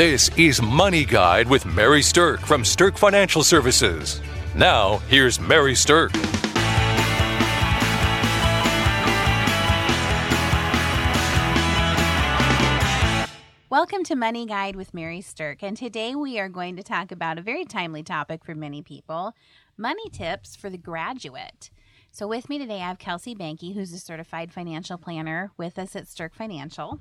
This is Money Guide with Mary Stirk from Stirk Financial Services. Now, here's Mary Stirk. Welcome to Money Guide with Mary Stirk, and today we are going to talk about a very timely topic for many people money tips for the graduate. So, with me today, I have Kelsey Banky, who's a certified financial planner with us at Stirk Financial.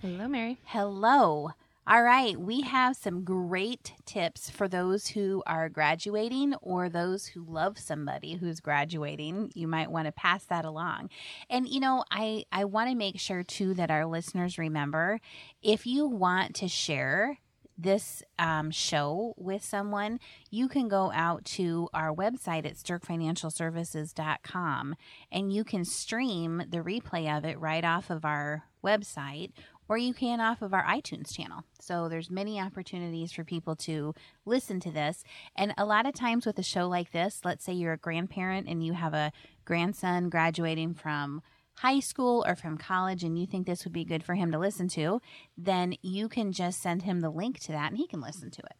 Hello, Mary. Hello. All right, we have some great tips for those who are graduating or those who love somebody who's graduating. You might want to pass that along. And you know, I I want to make sure too that our listeners remember if you want to share this um, show with someone, you can go out to our website at stirkfinancialservices.com and you can stream the replay of it right off of our website or you can off of our iTunes channel. So there's many opportunities for people to listen to this. And a lot of times with a show like this, let's say you're a grandparent and you have a grandson graduating from high school or from college and you think this would be good for him to listen to, then you can just send him the link to that and he can listen to it.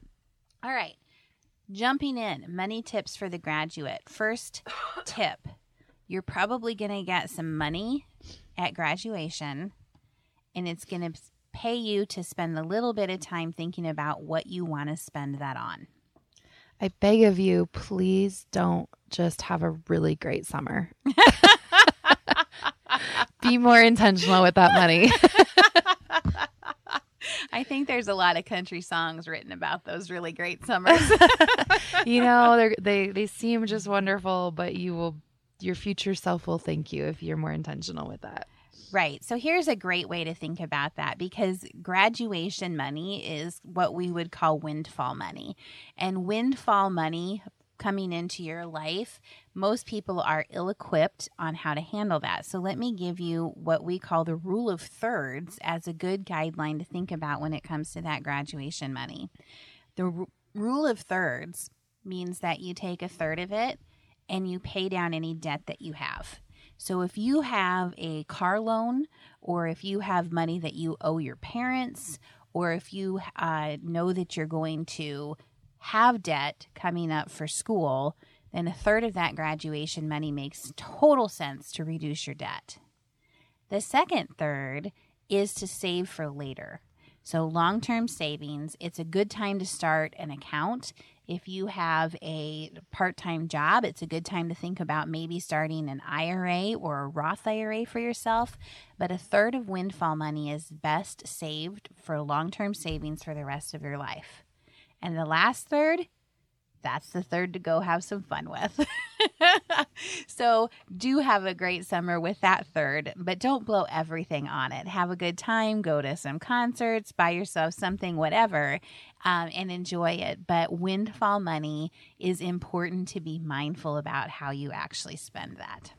All right. Jumping in, money tips for the graduate. First tip you're probably going to get some money at graduation and it's going to pay you to spend a little bit of time thinking about what you want to spend that on. I beg of you, please don't just have a really great summer. Be more intentional with that money. I think there's a lot of country songs written about those really great summers. you know, they they seem just wonderful, but you will your future self will thank you if you're more intentional with that. Right. So here's a great way to think about that because graduation money is what we would call windfall money. And windfall money coming into your life, most people are ill equipped on how to handle that. So let me give you what we call the rule of thirds as a good guideline to think about when it comes to that graduation money. The r- rule of thirds means that you take a third of it and you pay down any debt that you have. So if you have a car loan, or if you have money that you owe your parents, or if you uh, know that you're going to have debt coming up for school, then a third of that graduation money makes total sense to reduce your debt. The second third is to save for later. So, long term savings, it's a good time to start an account if you have a part time job, it's a good time to think about maybe starting an IRA or a Roth IRA for yourself. But a third of windfall money is best saved for long term savings for the rest of your life. And the last third that's the third to go have some fun with. so, do have a great summer with that third, but don't blow everything on it. Have a good time, go to some concerts, buy yourself something, whatever, um, and enjoy it. But windfall money is important to be mindful about how you actually spend that.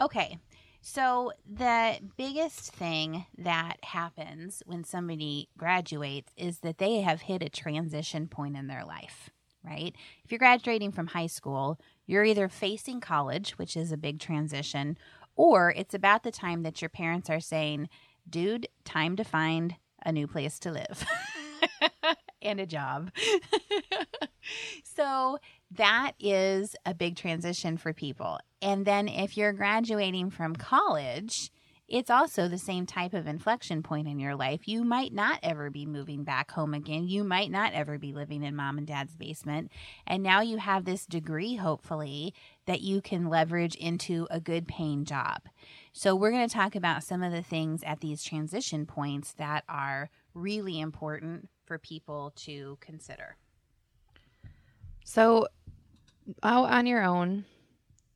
Okay, so, the biggest thing that happens when somebody graduates is that they have hit a transition point in their life, right? If you're graduating from high school, you're either facing college, which is a big transition, or it's about the time that your parents are saying, dude, time to find a new place to live. and a job. so that is a big transition for people. And then if you're graduating from college, it's also the same type of inflection point in your life. You might not ever be moving back home again. You might not ever be living in mom and dad's basement. And now you have this degree, hopefully, that you can leverage into a good paying job. So, we're going to talk about some of the things at these transition points that are really important for people to consider. So, out on your own,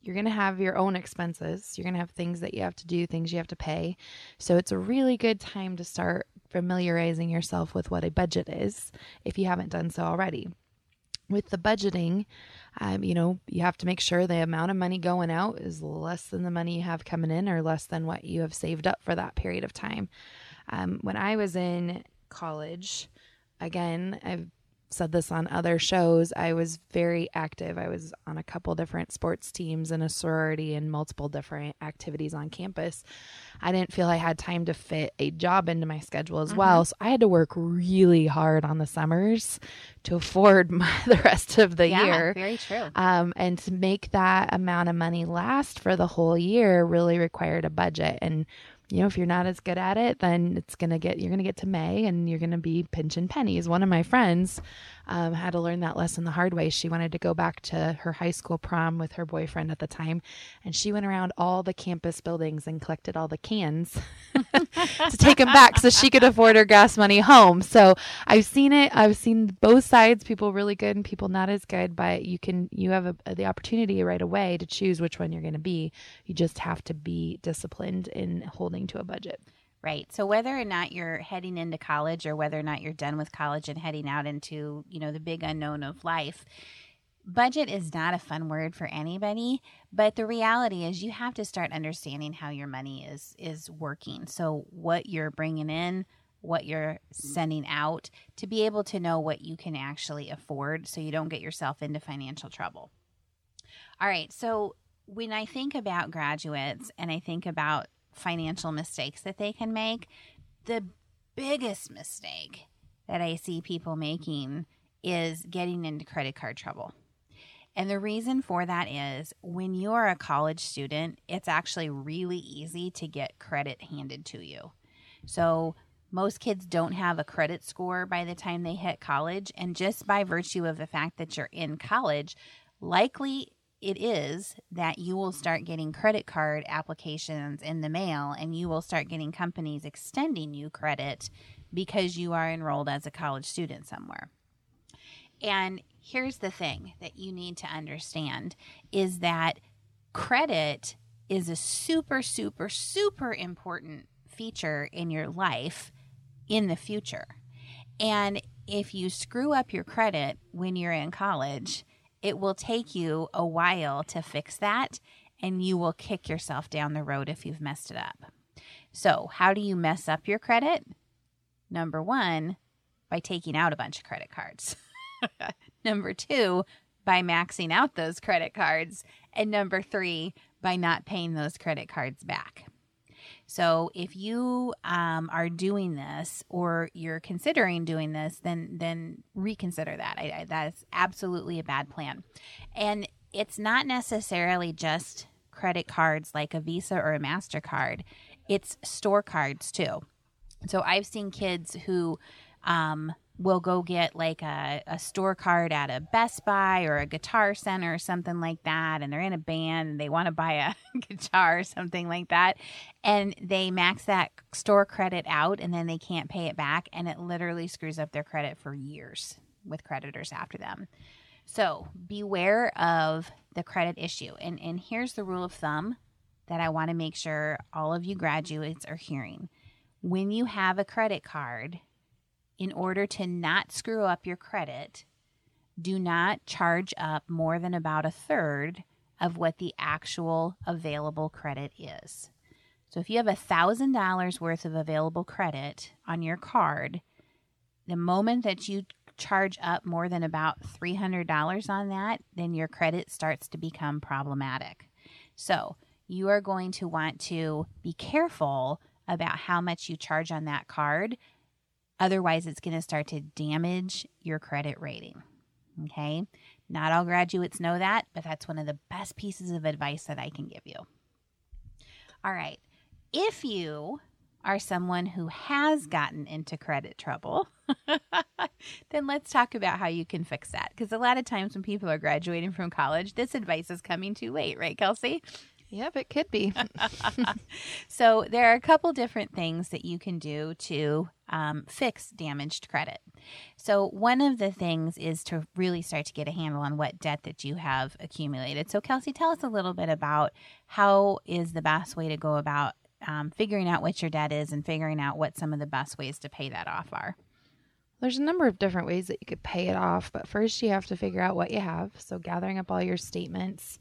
you're going to have your own expenses. You're going to have things that you have to do, things you have to pay. So it's a really good time to start familiarizing yourself with what a budget is if you haven't done so already. With the budgeting, um, you know, you have to make sure the amount of money going out is less than the money you have coming in or less than what you have saved up for that period of time. Um, when I was in college, again, I've said this on other shows. I was very active. I was on a couple different sports teams and a sorority and multiple different activities on campus. I didn't feel I had time to fit a job into my schedule as mm-hmm. well. So I had to work really hard on the summers to afford my, the rest of the yeah, year. Very true. Um, and to make that amount of money last for the whole year really required a budget. And you know, if you're not as good at it, then it's going to get, you're going to get to May and you're going to be pinching pennies. One of my friends um, had to learn that lesson the hard way. She wanted to go back to her high school prom with her boyfriend at the time. And she went around all the campus buildings and collected all the cans to take them back so she could afford her gas money home. So I've seen it. I've seen both sides, people really good and people not as good, but you can, you have a, the opportunity right away to choose which one you're going to be. You just have to be disciplined in holding to a budget. Right. So whether or not you're heading into college or whether or not you're done with college and heading out into, you know, the big unknown of life, budget is not a fun word for anybody, but the reality is you have to start understanding how your money is is working. So what you're bringing in, what you're sending out to be able to know what you can actually afford so you don't get yourself into financial trouble. All right. So when I think about graduates and I think about financial mistakes that they can make. The biggest mistake that I see people making is getting into credit card trouble. And the reason for that is when you're a college student, it's actually really easy to get credit handed to you. So, most kids don't have a credit score by the time they hit college. And just by virtue of the fact that you're in college, likely it is that you will start getting credit card applications in the mail and you will start getting companies extending you credit because you are enrolled as a college student somewhere. And here's the thing that you need to understand is that credit is a super super super important feature in your life in the future. And if you screw up your credit when you're in college, it will take you a while to fix that and you will kick yourself down the road if you've messed it up. So, how do you mess up your credit? Number one, by taking out a bunch of credit cards. number two, by maxing out those credit cards. And number three, by not paying those credit cards back. So if you um, are doing this or you're considering doing this, then then reconsider that. I, I, that is absolutely a bad plan, and it's not necessarily just credit cards like a Visa or a Mastercard. It's store cards too. So I've seen kids who um, will go get like a, a store card at a Best Buy or a Guitar Center or something like that, and they're in a band and they want to buy a guitar or something like that, and they max that store credit out and then they can't pay it back, and it literally screws up their credit for years with creditors after them. So beware of the credit issue. And, and here's the rule of thumb that I want to make sure all of you graduates are hearing. When you have a credit card, in order to not screw up your credit, do not charge up more than about a third of what the actual available credit is. So if you have a $1,000 worth of available credit on your card, the moment that you charge up more than about $300 on that, then your credit starts to become problematic. So you are going to want to be careful about how much you charge on that card Otherwise, it's going to start to damage your credit rating. Okay. Not all graduates know that, but that's one of the best pieces of advice that I can give you. All right. If you are someone who has gotten into credit trouble, then let's talk about how you can fix that. Because a lot of times when people are graduating from college, this advice is coming too late, right, Kelsey? Yep, it could be. so there are a couple different things that you can do to um, fix damaged credit. So one of the things is to really start to get a handle on what debt that you have accumulated. So Kelsey, tell us a little bit about how is the best way to go about um, figuring out what your debt is and figuring out what some of the best ways to pay that off are. There's a number of different ways that you could pay it off, but first you have to figure out what you have. So gathering up all your statements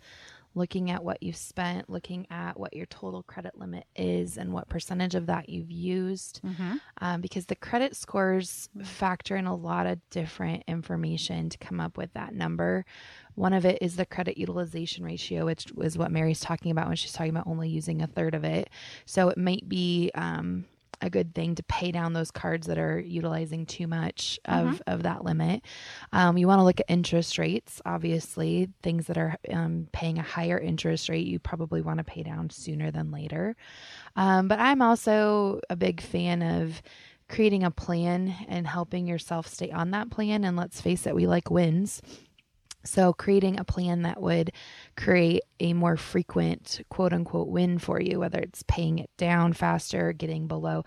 looking at what you've spent, looking at what your total credit limit is, and what percentage of that you've used. Mm-hmm. Um, because the credit scores factor in a lot of different information to come up with that number. One of it is the credit utilization ratio, which is what Mary's talking about when she's talking about only using a third of it. So it might be um, a good thing to pay down those cards that are utilizing too much of, of that limit. Um, you want to look at interest rates, obviously, things that are um, paying a higher interest rate, you probably want to pay down sooner than later. Um, but I'm also a big fan of creating a plan and helping yourself stay on that plan. And let's face it, we like wins. So, creating a plan that would create a more frequent quote unquote win for you, whether it's paying it down faster, getting below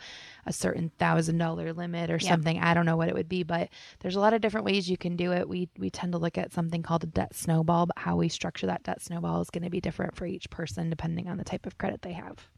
a certain thousand dollar limit or Yep. something. I don't know what it would be, but there's a lot of different ways you can do it. We, we tend to look at something called a debt snowball, but how we structure that debt snowball is going to be different for each person depending on the type of credit they have.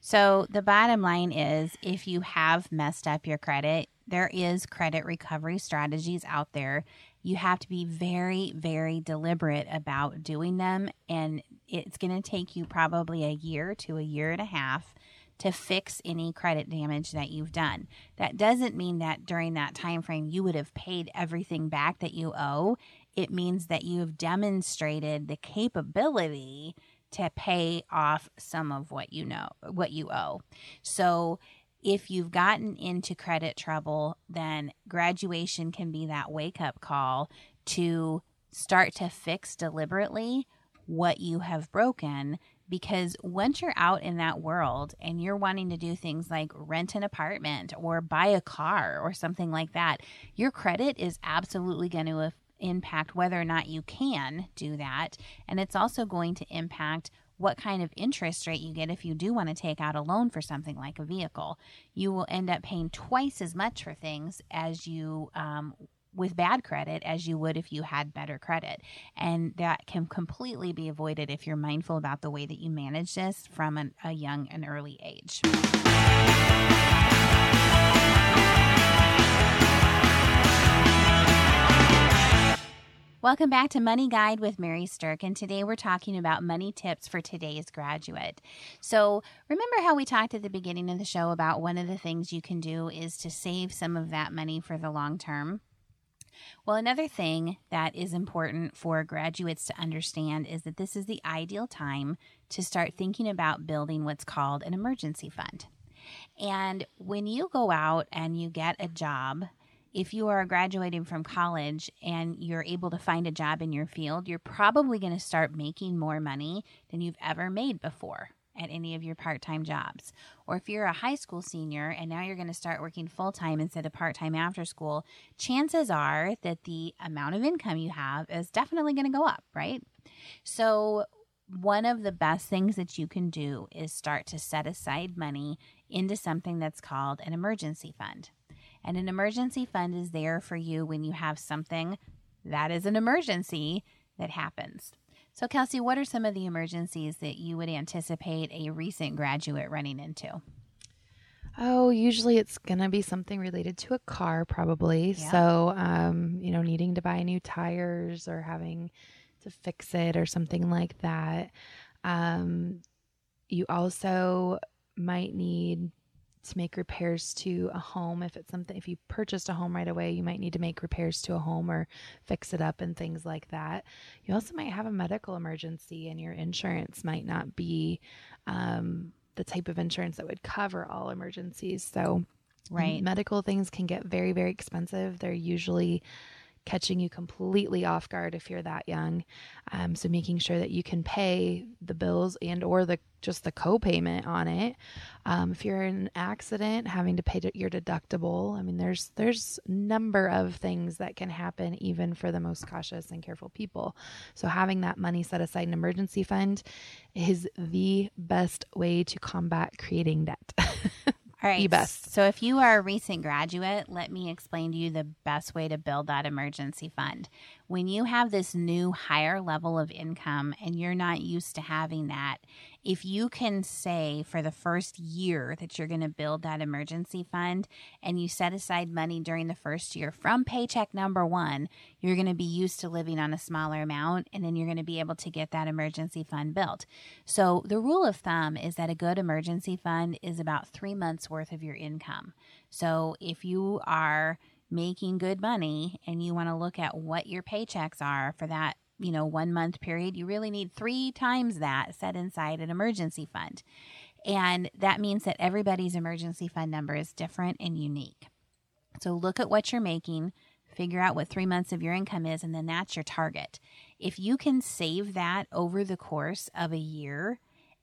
So the bottom line is if you have messed up your credit, there is credit recovery strategies out there. You have to be very, very deliberate about doing them. And it's going to take you probably a year to a year and a half to fix any credit damage that you've done. That doesn't mean that during that time frame you would have paid everything back that you owe. It means that you have demonstrated the capability to pay off some of what you know what you owe. So if you've gotten into credit trouble, then graduation can be that wake up call to start to fix deliberately what you have broken because once you're out in that world and you're wanting to do things like rent an apartment or buy a car or something like that, your credit is absolutely going to impact whether or not you can do that. And it's also going to impact what kind of interest rate you get if you do want to take out a loan for something like a vehicle. You will end up paying twice as much for things as you um, with bad credit as you would if you had better credit. And that can completely be avoided if you're mindful about the way that you manage this from an, a young and early age. Welcome back to Money Guide with Mary Stirk, and today we're talking about money tips for today's graduate. So, remember how we talked at the beginning of the show about one of the things you can do is to save some of that money for the long term? Well, another thing that is important for graduates to understand is that this is the ideal time to start thinking about building what's called an emergency fund. And when you go out and you get a job, if you are graduating from college and you're able to find a job in your field, you're probably going to start making more money than you've ever made before at any of your part time jobs. Or if you're a high school senior and now you're going to start working full time instead of part time after school, chances are that the amount of income you have is definitely going to go up, right? So, one of the best things that you can do is start to set aside money into something that's called an emergency fund. And an emergency fund is there for you when you have something that is an emergency that happens. So, Kelsey, what are some of the emergencies that you would anticipate a recent graduate running into? Oh, usually it's going to be something related to a car, probably. Yeah. So, um, you know, needing to buy new tires or having to fix it or something like that. Um, you also might need to make repairs to a home. If it's something if you purchased a home right away you might need to make repairs to a home or fix it up and things like that. You also might have a medical emergency and your insurance might not be um, the type of insurance that would cover all emergencies. So Right. medical things can get very very expensive. They're usually catching you completely off guard if you're that young. Um, so making sure that you can pay the bills and or the just the co-payment on it um, if you're in an accident having to pay to your deductible i mean there's there's number of things that can happen even for the most cautious and careful people so having that money set aside in an emergency fund is the best way to combat creating debt All right. The best. So, if you are a recent graduate, let me explain to you the best way to build that emergency fund. When you have this new higher level of income and you're not used to having that, if you can say for the first year that you're going to build that emergency fund and you set aside money during the first year from paycheck number one, you're going to be used to living on a smaller amount and then you're going to be able to get that emergency fund built. So, the rule of thumb is that a good emergency fund is about three months worth of your income. So, if you are making good money and you want to look at what your paychecks are for that you know, one month period, you really need three times that set inside an emergency fund. And that means that everybody's emergency fund number is different and unique. So look at what you're making, figure out what three months of your income is, and then that's your target. If you can save that over the course of a year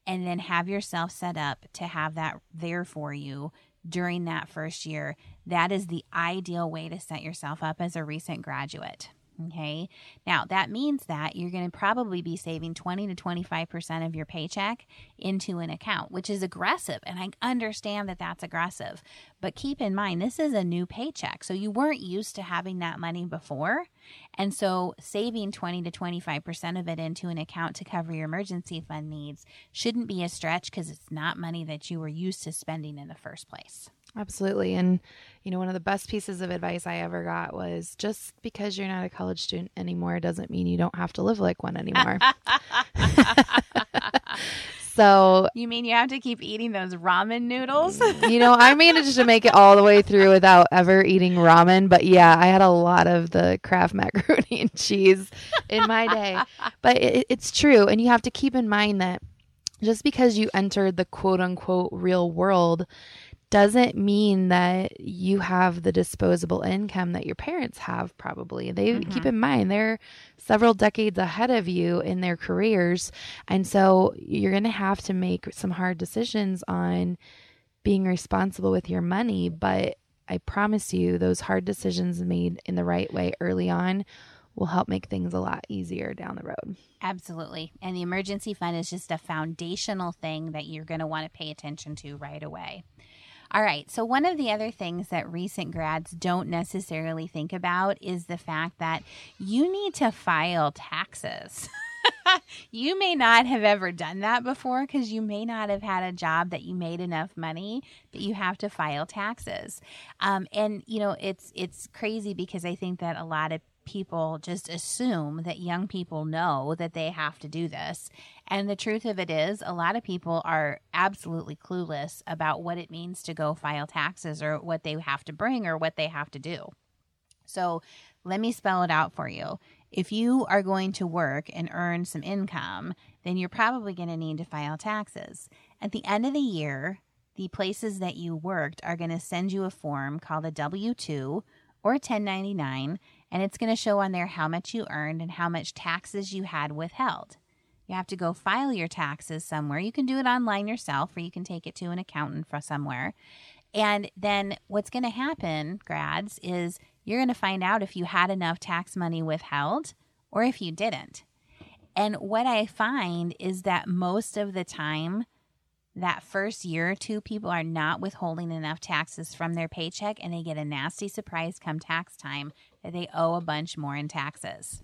and then have yourself set up to have that there for you during that first year, that is the ideal way to set yourself up as a recent graduate. Okay. Now that means that you're going to probably be saving 20 to 25% of your paycheck into an account, which is aggressive. And I understand that that's aggressive. But keep in mind, this is a new paycheck. So you weren't used to having that money before. And so saving 20 to 25% of it into an account to cover your emergency fund needs shouldn't be a stretch because it's not money that you were used to spending in the first place. Absolutely. And, you know, one of the best pieces of advice I ever got was just because you're not a college student anymore doesn't mean you don't have to live like one anymore. so, you mean you have to keep eating those ramen noodles? Mm, you know, I managed to make it all the way through without ever eating ramen. But yeah, I had a lot of the Kraft macaroni and cheese in my day. But it, it's true. And you have to keep in mind that just because you entered the quote unquote real world doesn't mean that you have the disposable income that your parents have probably they mm-hmm. keep in mind they're several decades ahead of you in their careers and so you're going to have to make some hard decisions on being responsible with your money but i promise you those hard decisions made in the right way early on will help make things a lot easier down the road. Absolutely. And the emergency fund is just a foundational thing that you're going to want to pay attention to right away. All right. So, one of the other things that recent grads don't necessarily think about is the fact that you need to file taxes. you may not have ever done that before because you may not have had a job that you made enough money that you have to file taxes. Um, and you know, it's it's crazy because I think that a lot of people just assume that young people know that they have to do this. And the truth of it is, a lot of people are absolutely clueless about what it means to go file taxes or what they have to bring or what they have to do. So let me spell it out for you. If you are going to work and earn some income, then you're probably going to need to file taxes. At the end of the year, the places that you worked are going to send you a form called a W 2 or 1099 and it's going to show on there how much you earned and how much taxes you had withheld. You have to go file your taxes somewhere. You can do it online yourself, or you can take it to an accountant for somewhere. And then what's going to happen, grads, is you're going to find out if you had enough tax money withheld or if you didn't. And what I find is that most of the time, that first year or two, people are not withholding enough taxes from their paycheck and they get a nasty surprise come tax time that they owe a bunch more in taxes.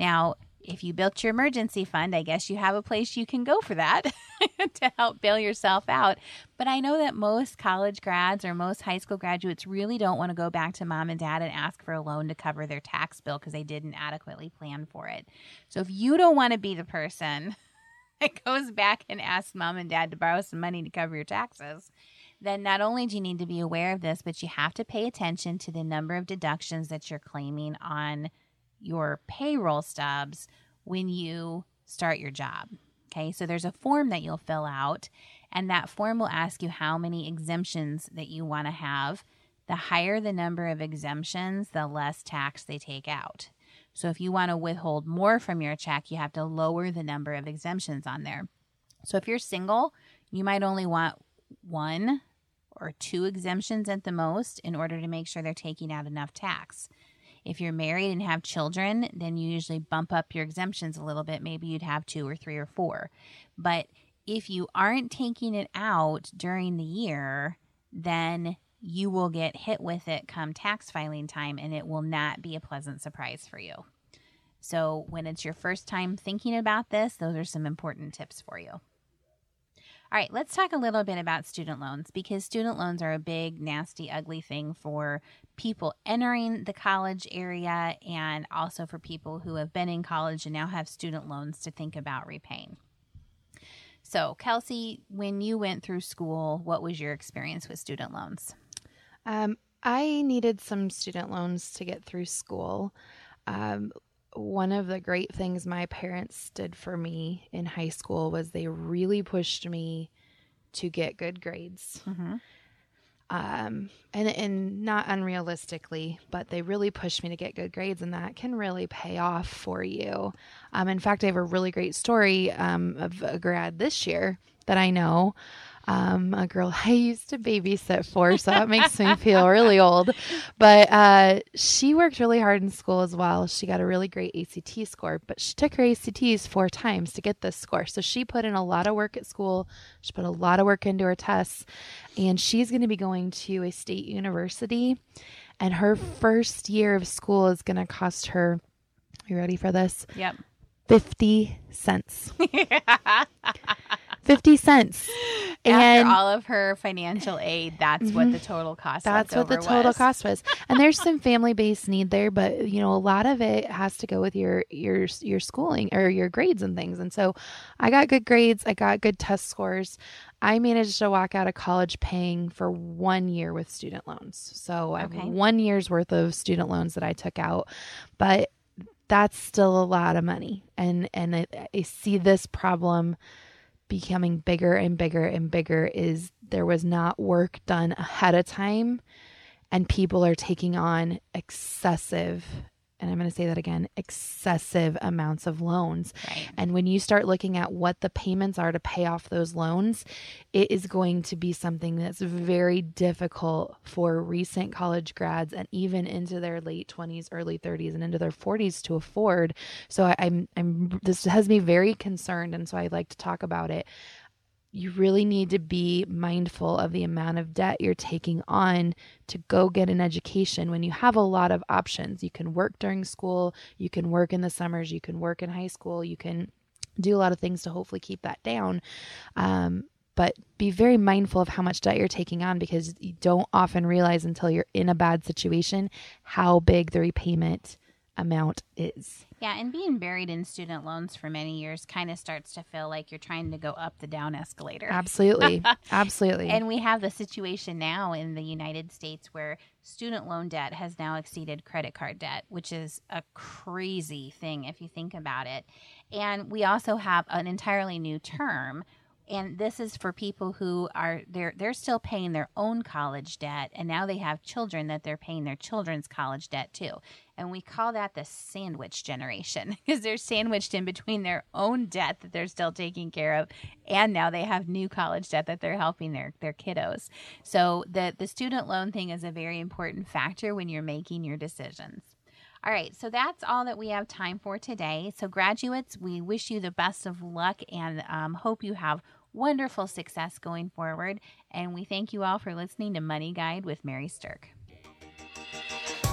Now, if you built your emergency fund, I guess you have a place you can go for that to help bail yourself out. But I know that most college grads or most high school graduates really don't want to go back to mom and dad and ask for a loan to cover their tax bill because they didn't adequately plan for it. So if you don't want to be the person that goes back and asks mom and dad to borrow some money to cover your taxes, then not only do you need to be aware of this, but you have to pay attention to the number of deductions that you're claiming on your payroll stubs when you start your job. Okay, so there's a form that you'll fill out, and that form will ask you how many exemptions that you want to have. The higher the number of exemptions, the less tax they take out. So if you want to withhold more from your check, you have to lower the number of exemptions on there. So if you're single, you might only want one or two exemptions at the most in order to make sure they're taking out enough tax. If you're married and have children, then you usually bump up your exemptions a little bit. Maybe you'd have two or three or four. But if you aren't taking it out during the year, then you will get hit with it come tax filing time and it will not be a pleasant surprise for you. So, when it's your first time thinking about this, those are some important tips for you. All right, let's talk a little bit about student loans because student loans are a big, nasty, ugly thing for people entering the college area and also for people who have been in college and now have student loans to think about repaying. So, Kelsey, when you went through school, what was your experience with student loans? Um, I needed some student loans to get through school. Um, one of the great things my parents did for me in high school was they really pushed me to get good grades. Mm-hmm. Um, and and not unrealistically, but they really pushed me to get good grades, and that can really pay off for you. Um, in fact, I have a really great story um, of a grad this year that I know um, a girl I used to babysit for, so that makes me feel really old. But uh, she worked really hard in school as well. She got a really great ACT score, but she took her ACTs four times to get this score. So she put in a lot of work at school. She put a lot of work into her tests, and she's going to be going to a state university. And her first year of school is going to cost her. Are you ready for this? Yep. 50 cents. 50 cents. After all of her financial aid, that's what the total cost. Mm-hmm. That's what the total was. cost was. And there's some family based need there, but you know, a lot of it has to go with your your your schooling or your grades and things. And so I got good grades, I got good test scores. I managed to walk out of college paying for one year with student loans. So I have Okay. one year's worth of student loans that I took out. But that's still a lot of money. And and I, I see this problem becoming bigger and bigger and bigger is there was not work done ahead of time and people are taking on excessive and I'm going to say that again excessive amounts of loans Right. and when you start looking at what the payments are to pay off those loans, it is going to be something that's very difficult for recent college grads and even into their late 20s, early 30s, and into their 40s to afford. So I, I'm, I'm, this has me very concerned. And so I like to talk about it. You really need to be mindful of the amount of debt you're taking on to go get an education when you have a lot of options. You can work during school, you can work in the summers, you can work in high school, you can do a lot of things to hopefully keep that down. Um, but be very mindful of how much debt you're taking on because you don't often realize until you're in a bad situation how big the repayment amount is. Yeah, and being buried in student loans for many years kind of starts to feel like you're trying to go up the down escalator. Absolutely. Absolutely. And we have the situation now in the United States where student loan debt has now exceeded credit card debt, which is a crazy thing if you think about it. And we also have an entirely new term. And this is for people who are they're they're still paying their own college debt and now they have children that they're paying their children's college debt too. And we call that the sandwich generation because they're sandwiched in between their own debt that they're still taking care of and now they have new college debt that they're helping their their kiddos. So the the student loan thing is a very important factor when you're making your decisions. All right, so that's all that we have time for today. So, graduates, we wish you the best of luck and um, hope you have wonderful success going forward. And we thank you all for listening to Money Guide with Mary Stirk.